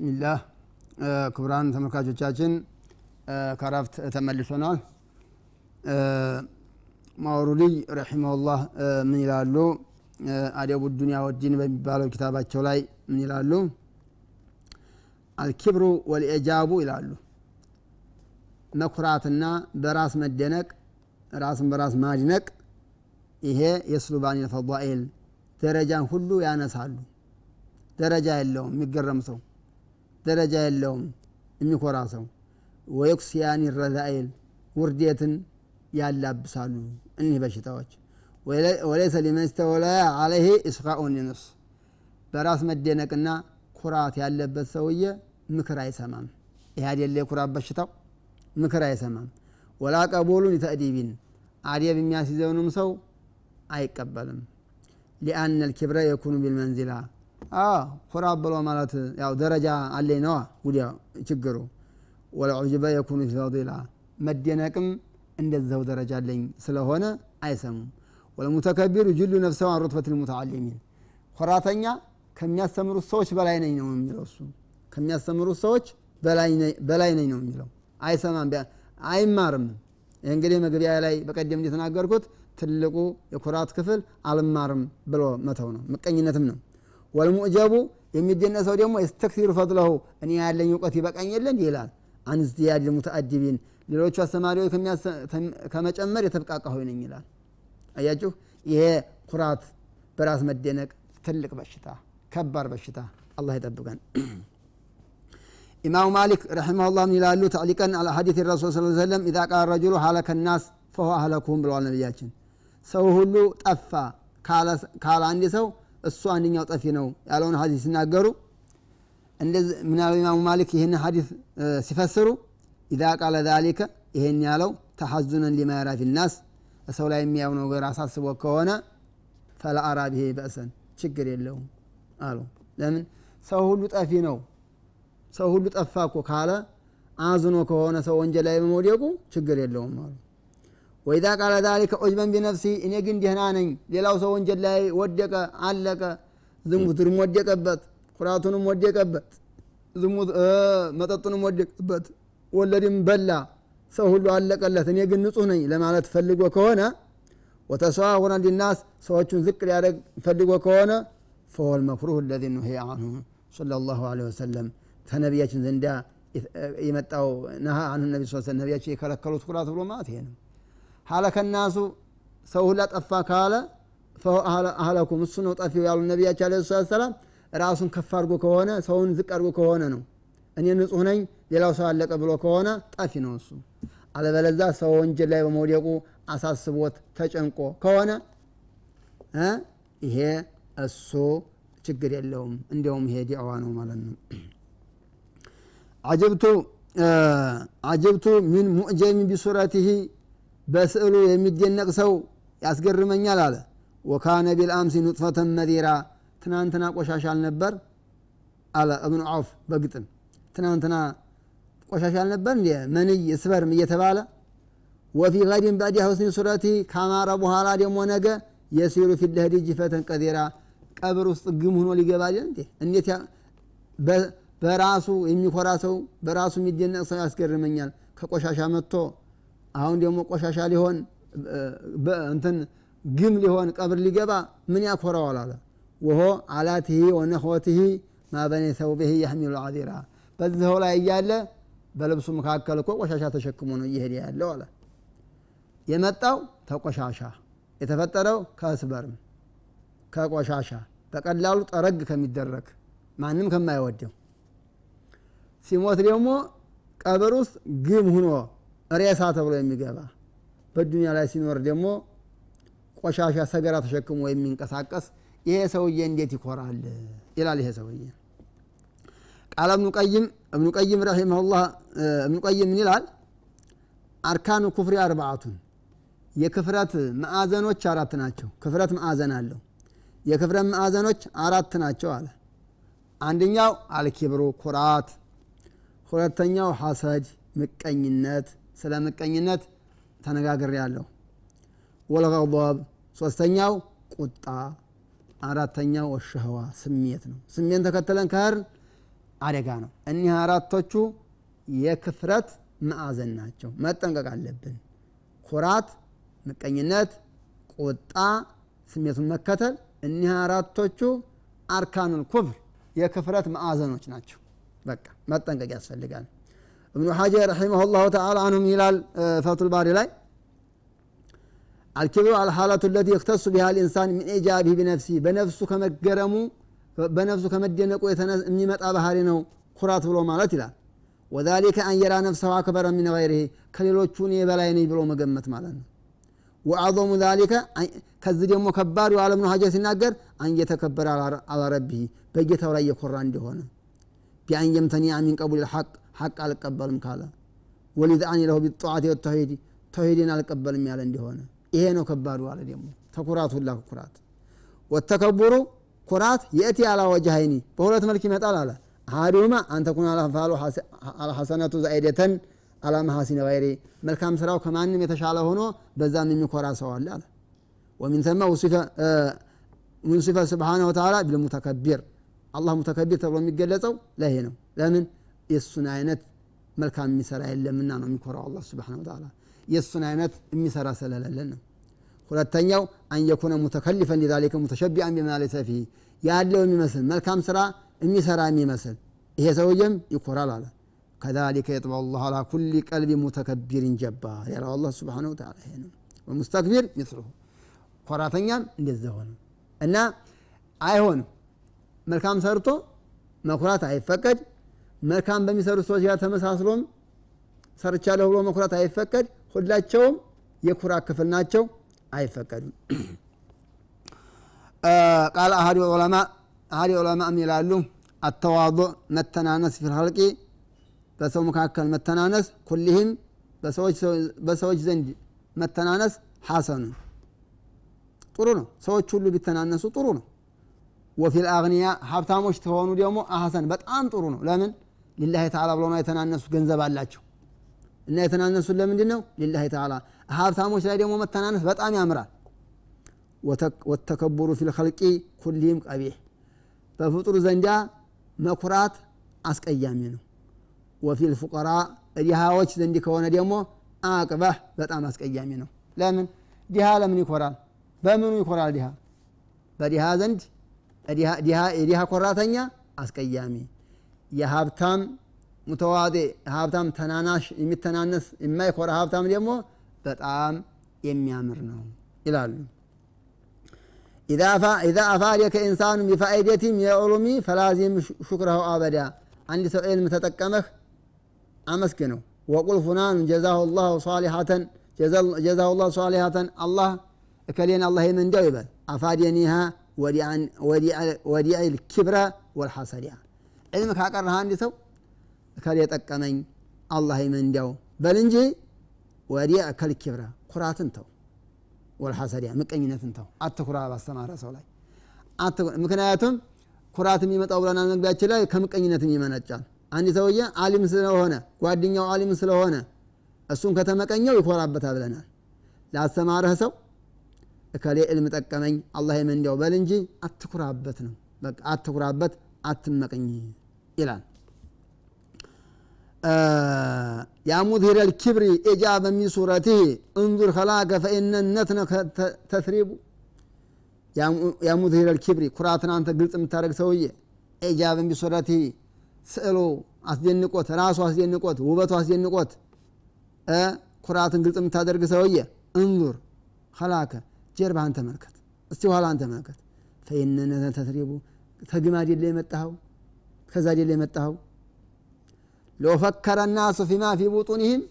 ብስሚላህ ክቡራን ተመልካቾቻችን ከረፍት ተመልሶናል ማውሩልይ ረሒመሁላህ ምን ይላሉ? አደቡ ዱኒያ ወዲን በሚባለው ኪታባቸው ላይ ምን ይላሉ? አልኪብሩ ወልኤጃቡ ይላሉ። መኩራትና በራስ መደነቅ ራስን በራስ ማድነቅ ይሄ የስሉባን ፈዳኢል ደረጃን ሁሉ ያነሳሉ። ደረጃ የለውም የሚገረም ሰው ደረጃ የለውም የሚኮራ ሰው። ወየኩስያኒ ረዛኢል ውርዴትን ያላብሳሉ እኒህ በሽታዎች። ወለይሰ ሊመን አለይህ እስቃኡን ነፍስ በራስ መደነቅና ኩራት ያለበት ሰውዬ ምክር አይሰማም። ይህ አደለ የኩራት በሽታው? ምክር አይሰማም። ወላ ቀቡሉን ተእዲቢን አዴብ የሚያስይዘውንም ሰው አይቀበልም። ሊአነ ልኪብረ የኩኑ ቢልመንዚላ ኩራ ብሎ ማለት ያው ደረጃ አለኝ ነዋ ጉዲያ ችግሩ። ወለዑጅበ የኩኑ ፊፈዲላ መደነቅም እንደዛው ደረጃ አለኝ ስለሆነ አይሰሙም። ወለሙተከቢሩ ጅሉ ነፍሰው አን ሩትበት ልሙተዓሊሚን ኮራተኛ ከሚያስተምሩት ሰዎች በላይ ነኝ ነው የሚለው እሱ። ከሚያስተምሩት ሰዎች በላይ ነኝ ነው የሚለው። አይሰማም አይማርም። ይህ እንግዲህ መግቢያ ላይ በቀደም እንደተናገርኩት ትልቁ የኩራት ክፍል አልማርም ብሎ መተው ነው ምቀኝነትም ነው ወልሙዕጀቡ የሚደነሰው ደግሞ የስተክሲሩ ፈድለሁ እኔ ያለኝ እውቀት ይበቃኝ የለ እንዲህ ይላል። አንዝያድ ሙተአዲቢን ሌሎቹ አስተማሪዎች ከመጨመር የተብቃቃ ነኝ ይላል። አያችሁ? ይሄ ኩራት በራስ መደነቅ ትልቅ በሽታ ከባድ በሽታ። አላህ ይጠብቀን። ኢማሙ ማሊክ رحمه الله ምን ይላሉ? تعليقا على حديث الرسول صلى الله عليه وسلم إذا قال الرجل هلك الناس فهو أهلكهم ብለዋል ነቢያችን። ሰው ሁሉ ጠፋ ካለ አንድ ሰው እሱ አንደኛው ጠፊ ነው ያለውን ሀዲስ ሲናገሩ ምናሉ ኢማሙ ማሊክ ይህን ሀዲስ ሲፈስሩ إذا قال ذلك ይሄን ያለው تحزنا لما يرى في الناس ሰው ላይ የሚያየው ነገር አሳስቦ ከሆነ ፈላ አራ ብሄ በእሰን ችግር የለውም አሉ። ለምን? ሰው ሁሉ ጠፊ ነው። ሰው ሁሉ ጠፋ እኮ ካለ አዝኖ ከሆነ ሰው ወንጀል ላይ በመውደቁ ችግር የለውም አሉ ወኢዛ ቃለ ዛሊከ ዑጅበን ቢነፍሲ እኔ ግን ደህና ነኝ። ሌላው ሰው ወንጀል ላይ ወደቀ አለቀ። ዝሙትንም ወደቀበት ኩራቱንም ወደቀበት መጠጡንም ወደቀበት ወለድም በላ። ሰው ሁሉ አለቀለት እኔ ግን ንጹህ ነኝ ለማለት ፈልጎ ከሆነ ወተሰዋሁረ ሊናስ ሰዎቹን ዝቅ ሊያደረግ ፈልጎ ከሆነ ፈወል መክሩህ ለዚ ኑሄ አንሁ صለ ላሁ ለ ወሰለም። ከነቢያችን ዘንዳ የመጣው ነሃ አንሁ ነቢ ነቢያችን የከለከሉት ኩራት ብሎ ማለት ይሄ ነው ሀለከናሱ ሰው ሁላ ጠፋ ካለ አህለኩም እሱ ነው ጠፊው ያሉ ነቢያችን አለ ሰላም ራሱን ከፍ አድርጎ ከሆነ ሰውን ዝቅ አድርጎ ከሆነ ነው። እኔ ንጹህ ነኝ ሌላው ሰው አለቀ ብሎ ከሆነ ጠፊ ነው እሱ። አለበለዛ ሰው ወንጀል ላይ በመውደቁ አሳስቦት ተጨንቆ ከሆነ ይሄ እሱ ችግር የለውም። እንዲያውም ይሄ ዲዕዋ ነው ማለት ነው። አጀብቱ አጀብቱ ሚን ሙዕጀሚ ቢሱረቲህ በስዕሉ የሚደነቅ ሰው ያስገርመኛል አለ። ወካነ ቢልአምሲ ኑጥፈተን መዲራ ትናንትና ቆሻሻ አልነበር? አለ እብኑ ዐውፍ በግጥም። ትናንትና ቆሻሻ አልነበር እንዲ መንይ ስበርም እየተባለ ወፊ ገዲን ባዲ ሁስኒ ሱረቲ ካማረ በኋላ ደግሞ ነገ የሲሩ ፊት ለህዲ ጅፈተን ቀዲራ። ቀብር ውስጥ ግም ሆኖ ሊገባ እንዴ? እንዴት በራሱ የሚኮራ ሰው በራሱ የሚደነቅ ሰው ያስገርመኛል። ከቆሻሻ መጥቶ አሁን ደግሞ ቆሻሻ ሊሆን እንትን ግም ሊሆን ቀብር ሊገባ ምን ያኮራዋል አለ። ወሆ አላትህ ወነኽወትህ ማበኔ ሰውብህ ያሕሚሉ ዓዚራ በዚኸው ላይ እያለ በልብሱ መካከል እኮ ቆሻሻ ተሸክሞ ነው እየሄደ ያለው አለ። የመጣው ተቆሻሻ የተፈጠረው ከስበርም ከቆሻሻ በቀላሉ ጠረግ ከሚደረግ ማንም ከማይወደው። ሲሞት ደግሞ ቀብር ውስጥ ግም ሁኖ ሬሳ ተብሎ የሚገባ በዱኒያ ላይ ሲኖር ደግሞ ቆሻሻ ሰገራ ተሸክሞ የሚንቀሳቀስ ይሄ ሰውዬ እንዴት ይኮራል? ይላል ይሄ ሰውዬ። ቃለ እብኑ ቀይም እብኑ ቀይም ረሒመሁላህ እብኑ ቀይም ምን ይላል? አርካኑ ኩፍሪ አርባዓቱን። የክፍረት ማዕዘኖች አራት ናቸው። ክፍረት ማዕዘን አለው። የክፍረት ማዕዘኖች አራት ናቸው አለ። አንደኛው አልኪብሩ ኩራት። ሁለተኛው ሐሰድ ምቀኝነት ስለ ምቀኝነት ተነጋግር ያለው ወልገضብ ሶስተኛው ቁጣ አራተኛው ወሸህዋ ስሜት ነው። ስሜን ተከተለን ከህር አደጋ ነው። እኒህ አራቶቹ የክፍረት ማዕዘን ናቸው። መጠንቀቅ አለብን። ኩራት ምቀኝነት ቁጣ ስሜቱን መከተል እኒህ አራቶቹ አርካኑል ኩፍር የክፍረት ማዕዘኖች ናቸው። በቃ መጠንቀቅ ያስፈልጋል እብኑ ሐጀር ረሒመሁ ላሁ ተዓላ አንሁም ይላል ፈቱል ባሪ ላይ አልኪብሩ አልሓላቱ ለቲ የክተሱ ቢሃ ልኢንሳን ሚን ኢጃቢህ ቢነፍሲ በነፍሱ ከመገረሙ በነፍሱ ከመደነቁ የሚመጣ ባህሪ ነው ኩራት ብሎ ማለት ይላል። ወዛሊከ አንየራ ነፍሰሁ አክበረ ሚን ገይሪህ ከሌሎቹ እኔ በላይ ነኝ ብሎ መገመት ማለት ነው። ወአظሙ ዛሊከ ከዚህ ደግሞ ከባዱ አለ ብኑ ሀጀር ሲናገር አንየተከበረ አላረቢህ በጌታው ላይ የኮራ እንደሆነ ቢአን የምተኒያ ሚን ቀቡል ልሐቅ ሐቅ አልቀበልም ካለ። ወሊድአኒ ለሁ ቢጠዋት ወተውሂድ ተውሂድን አልቀበልም ያለ እንደሆነ ይሄ ነው ከባዱ አለ ደግሞ። ተኩራት ሁላ ኩራት። ወተከቡሩ ኩራት የእቲ አላ ወጀሃይኒ በሁለት መልክ ይመጣል አለ። አሃዱማ አንተ ኩን አላፋሉ አልሐሰነቱ ዛይደተን አላ መሐሲን ገይሪ መልካም ስራው ከማንም የተሻለ ሆኖ በዛም የሚኮራ ሰው አለ አለ። ወሚን ተማ ሙንሲፈ ስብሓነ ወተዓላ ቢልሙተከቢር አላህ ሙተከቢር ተብሎ የሚገለጸው ለይሄ ነው። ለምን የእሱን አይነት መልካም የሚሰራ የለምና ነው የሚኮራው አላህ ስብሓነ ወተዓላ የእሱን አይነት የሚሰራ ስለሌለን ነው። ሁለተኛው አንየኩነ ሙተከሊፈን ሊዛሊከ ሙተሸቢአን ቢማ ያለው የሚመስል መልካም ስራ የሚሰራ የሚመስል ይሄ ሰውዬም ይኮራል አለ። ከዛሊከ የጥበዑ ላሁ አላ ኩል ቀልቢ ሙተከቢርን ጀባር ያለው አላህ ስብሓነ ወተዓላ ይሄ ነው። ወሙስተክቢር ምስልሁ ኮራተኛም እንደዛ ሆነ። እና አይሆንም። መልካም ሰርቶ መኩራት አይፈቀድ መልካም በሚሰሩ ሰዎች ጋር ተመሳስሎም ሰርቻለሁ ብሎ መኩራት አይፈቀድ። ሁላቸውም የኩራት ክፍል ናቸው አይፈቀዱም። ቃል አሀዲ ዑለማ አሀዲ ዑለማ ይላሉ? አተዋضዕ መተናነስ ፊ ልኸልቂ በሰው መካከል መተናነስ ኩልህም በሰዎች ዘንድ መተናነስ ሐሰኑ። ጥሩ ነው። ሰዎች ሁሉ ቢተናነሱ ጥሩ ነው። ወፊል አግኒያ ሀብታሞች ተሆኑ ደግሞ አሐሰን። በጣም ጥሩ ነው። ለምን ሊላህ ተዓላ ነው የተናነሱ ገንዘብ አላቸው። እና የተናነሱን ለምንድን ነው ሊላህ ተዓላ ሀብታሞች ላይ ደግሞ መተናነስ በጣም ያምራል። ወተከቡሩ ፊ ልኸልቂ ኩልህም ቀቢሕ በፍጡር ዘንዳ መኩራት አስቀያሚ ነው። ወፊ ልፉቀራ ድሃዎች ዘንድ ከሆነ ደግሞ አቅባህ በጣም አስቀያሚ ነው። ለምን? ድሃ ለምን ይኮራል? በምኑ ይኮራል ድሃ በድሃ ዘንድ የድሃ ኮራተኛ አስቀያሚ የሀብታም ሙተዋጤ ሀብታም ተናናሽ የሚተናነስ የማይኮራ ሀብታም ደግሞ በጣም የሚያምር ነው ይላሉ ኢዛ አፋደከ ኢንሳኑ ቢፋኢደቲም የዑሉሚ ፈላዚም ሹክረሁ አበዳ አንድ ሰው ዕልም ተጠቀመህ አመስግነው ወቁል ፉናን ጀዛሁ ላሁ ሳሊሐተን ጀዛሁ ላሁ ሳሊሐተን አላህ እከሌን አላህ የምንዳው ይበል አፋደኒሃ ወዲዕ ልኪብረ ወልሐሰዲያ ዕልም ካቀረህ አንድ ሰው እከሌ ጠቀመኝ አላህ የመንዳው በል እንጂ ወዲዕ ከልኪብረ ኩራትን ተው ወልሐሰዲያ ምቀኝነትን ተው። አትኩራ ባስተማረ ሰው ላይ ምክንያቱም ኩራት የሚመጣው ብለናል መግቢያችን ላይ ከምቀኝነትም ይመነጫል አንድ ሰውዬ አሊም ስለሆነ ጓደኛው አሊም ስለሆነ እሱን ከተመቀኘው ይኮራበታል ብለናል። ላስተማረህ ሰው እከሌ ዕልም ጠቀመኝ አላህ የመንዲያው በል እንጂ አትኩራበት ነው። አትኩራበት አትመቀኝ ይላል። ያ ሙዝሂረ ልኪብሪ ኢጃበ ሚን ሱረቲህ እንዙር ከላከ ፈኢነ ነትነ ተትሪቡ ያ ሙዝሂረ ልኪብሪ ኩራትን አንተ ግልጽ የምታደረግ ሰውዬ ኢጃበ ሚን ሱረቲህ ስዕሉ አስደንቆት ራሱ አስደንቆት ውበቱ አስደንቆት። ኩራትን ግልጽ የምታደርግ ሰውዬ እንዙር ከላከ ጀርባህን ተመልከት እስቲ ኋላን ተመልከት። ፈኢነ ተትሪቡ ተግማድ የለ የመጣኸው? ከዛ የለ የመጣኸው? ለወፈከረ ናሱ ፊማ ፊ ቡጡኒህም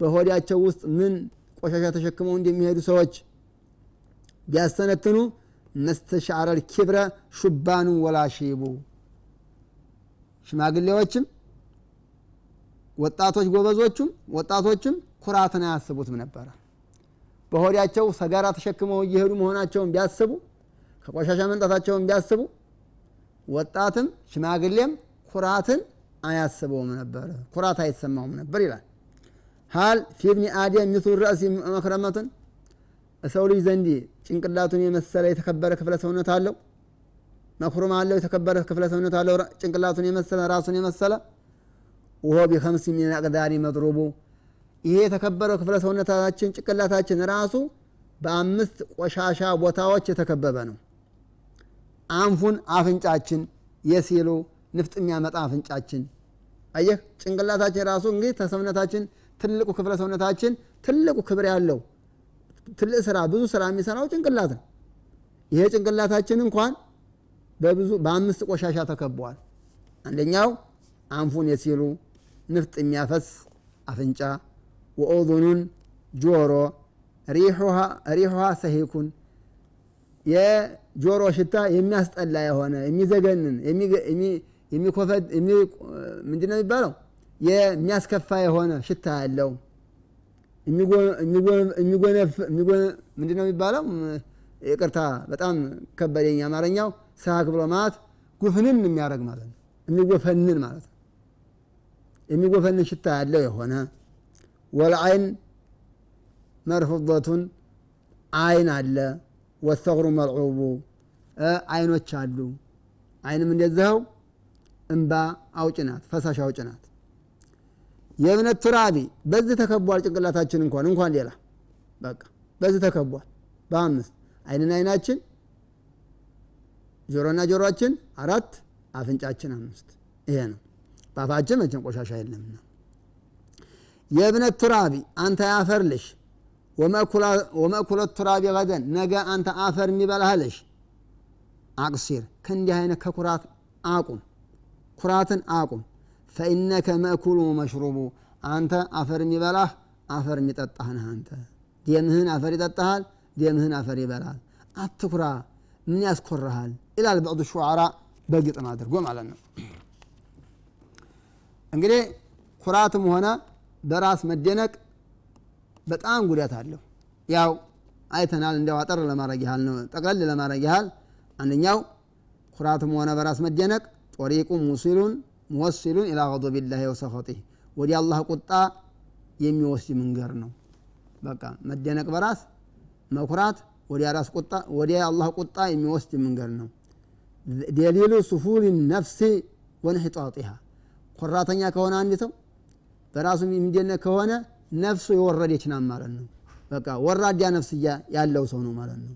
በሆዳቸው ውስጥ ምን ቆሻሻ ተሸክመው እንደሚሄዱ ሰዎች ቢያስተነትኑ መስተሻዕረል ኪብረ ሹባኑ ወላ ሺቡ። ሽማግሌዎችም ወጣቶች ጎበዞቹም ወጣቶችም ኩራትን አያስቡትም ነበረ። በሆዳቸው ሰጋራ ተሸክመው እየሄዱ መሆናቸውን ቢያስቡ ከቆሻሻ መንጣታቸውን ቢያስቡ ወጣትም ሽማግሌም ኩራትን አያስበውም ነበረ ኩራት አይሰማውም ነበር ይላል። ሀል ፊብኒ አደም ሚስሉ ረእሲ መክረመቱን ሰው ልጅ ዘንድ ጭንቅላቱን የመሰለ የተከበረ ክፍለ ሰውነት አለው። መክሩም አለው የተከበረ ክፍለ ሰውነት አለው። ጭንቅላቱን የመሰለ ራሱን የመሰለ ውሆ ቢከምስ ሚን አቅዳሪ መድሩቡ። ይሄ የተከበረው ክፍለ ሰውነታችን ጭንቅላታችን ራሱ በአምስት ቆሻሻ ቦታዎች የተከበበ ነው። አንፉን አፍንጫችን የሲሉ ንፍጥ የሚያመጣ አፍንጫችን አየህ፣ ጭንቅላታችን ራሱ እንግዲህ ተሰውነታችን ትልቁ ክፍለ ሰውነታችን ትልቁ ክብር ያለው ትልቅ ስራ ብዙ ስራ የሚሰራው ጭንቅላት ነው። ይሄ ጭንቅላታችን እንኳን በብዙ በአምስት ቆሻሻ ተከቧል። አንደኛው አንፉን የሲሉ ንፍጥ የሚያፈስ አፍንጫ፣ ወኦዙኑን ጆሮ፣ ሪሑሃ ሰሂኩን የጆሮ ሽታ የሚያስጠላ የሆነ የሚዘገንን ምንድን ነው የሚባለው የሚያስከፋ የሆነ ሽታ ያለው ምንድን ነው የሚባለው? ይቅርታ በጣም ከበደኝ አማርኛው። ሳክ ብሎ ማለት ጉፍንን የሚያደርግ ማለት ነው። የሚጎፈንን ማለት ነው። የሚጎፈንን ሽታ ያለው የሆነ ወልአይን መርፉበቱን አይን አለ። ወሰግሩ መልዑቡ አይኖች አሉ። አይንም እንደዚኸው እምባ አውጭ ናት፣ ፈሳሽ አውጭ ናት። يا ابن التراب በዚህ ተከቧል። ጭንቅላታችን እንኳን እንኳን ሌላ በቃ በዚህ ተከቧል። በአምስት አይንና አይናችን፣ ጆሮና ጆሮችን አራት፣ አፍንጫችን አምስት። ይሄ ነው። በአፋችን መቼም ቆሻሻ የለምና يا ابن التراب አንተ ያፈር ልጅ ومأكول التراب غدا ነገ አንተ አፈር የሚበላህ ልጅ أقصر ከእንዲህ አይነት ከኩራት አቁም፣ ኩራትን አቁም። ፈኢነከ መእኩሉ መሽሩቡ አንተ አፈር የሚበላህ አፈር የሚጠጣህ ነህ። አንተ ደምህን አፈር ይጠጣሃል፣ ደምህን አፈር ይበላል። አትኩራ፣ ምን ያስኮራሃል? ይላል በዕዱ ሹዓራ በግጥም አድርጎ ማለት ነው። እንግዲህ ኩራትም ሆነ በራስ መደነቅ በጣም ጉዳት አለው። ያው አይተናል። እንዲያው አጠር ለማድረግ ያህል ነው፣ ጠቅለል ለማድረግ ያህል አንደኛው ኩራትም ሆነ በራስ መደነቅ ጦሪቁ ሙሲሉን ሙወሲሉን ኢላ ገضቢላሂ ወሰኸጢህ ወደ አላህ ቁጣ የሚወስድ መንገድ ነው። በቃ መደነቅ በራስ መኩራት ወደ አላህ ቁጣ የሚወስድ መንገድ ነው። ደሊሉ ሱፉል ነፍሲ ወንሕጣጢሃ ኮራተኛ ከሆነ አንድ ሰው በራሱ የሚደነቅ ከሆነ ነፍሱ የወረደች ናት ማለት ነው። በቃ ወራዳ ነፍስያ ያለው ሰው ነው ማለት ነው።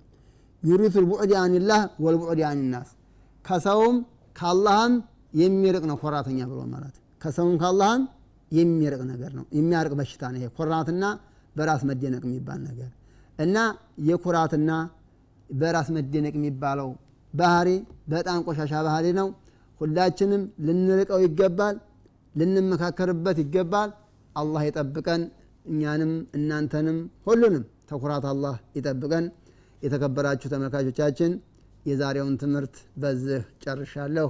ዩሪቱ ልቡዕድ አኒላህ ወልቡዕድ አኒናስ ከሰውም ከአላህም የሚርቅ ነው ኮራተኛ ብሎ ማለት ከሰውም ከአላህም የሚርቅ ነገር ነው። የሚያርቅ በሽታ ነው ይሄ ኩራትና በራስ መደነቅ የሚባል ነገር እና የኩራትና በራስ መደነቅ የሚባለው ባህሪ በጣም ቆሻሻ ባህሪ ነው። ሁላችንም ልንርቀው ይገባል፣ ልንመካከርበት ይገባል። አላህ ይጠብቀን፣ እኛንም እናንተንም ሁሉንም ተኩራት አላህ ይጠብቀን። የተከበራችሁ ተመልካቾቻችን የዛሬውን ትምህርት በዚህ ጨርሻለሁ።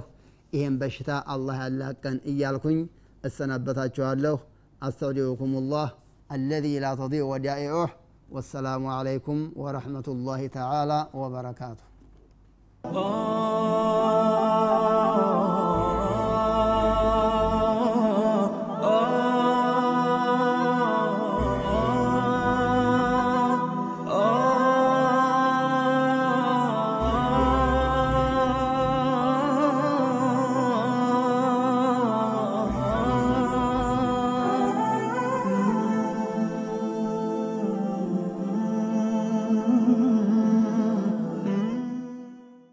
ይሄን በሽታ አላህ ያላቀን እያልኩኝ እሰናበታችኋለሁ። አስተውዲዑኩም ላህ አለዚ ላ ተዲዕ ወዳኢዑህ ወሰላሙ ዓለይኩም ወረሕመቱላሂ ተዓላ ወበረካቱሁ።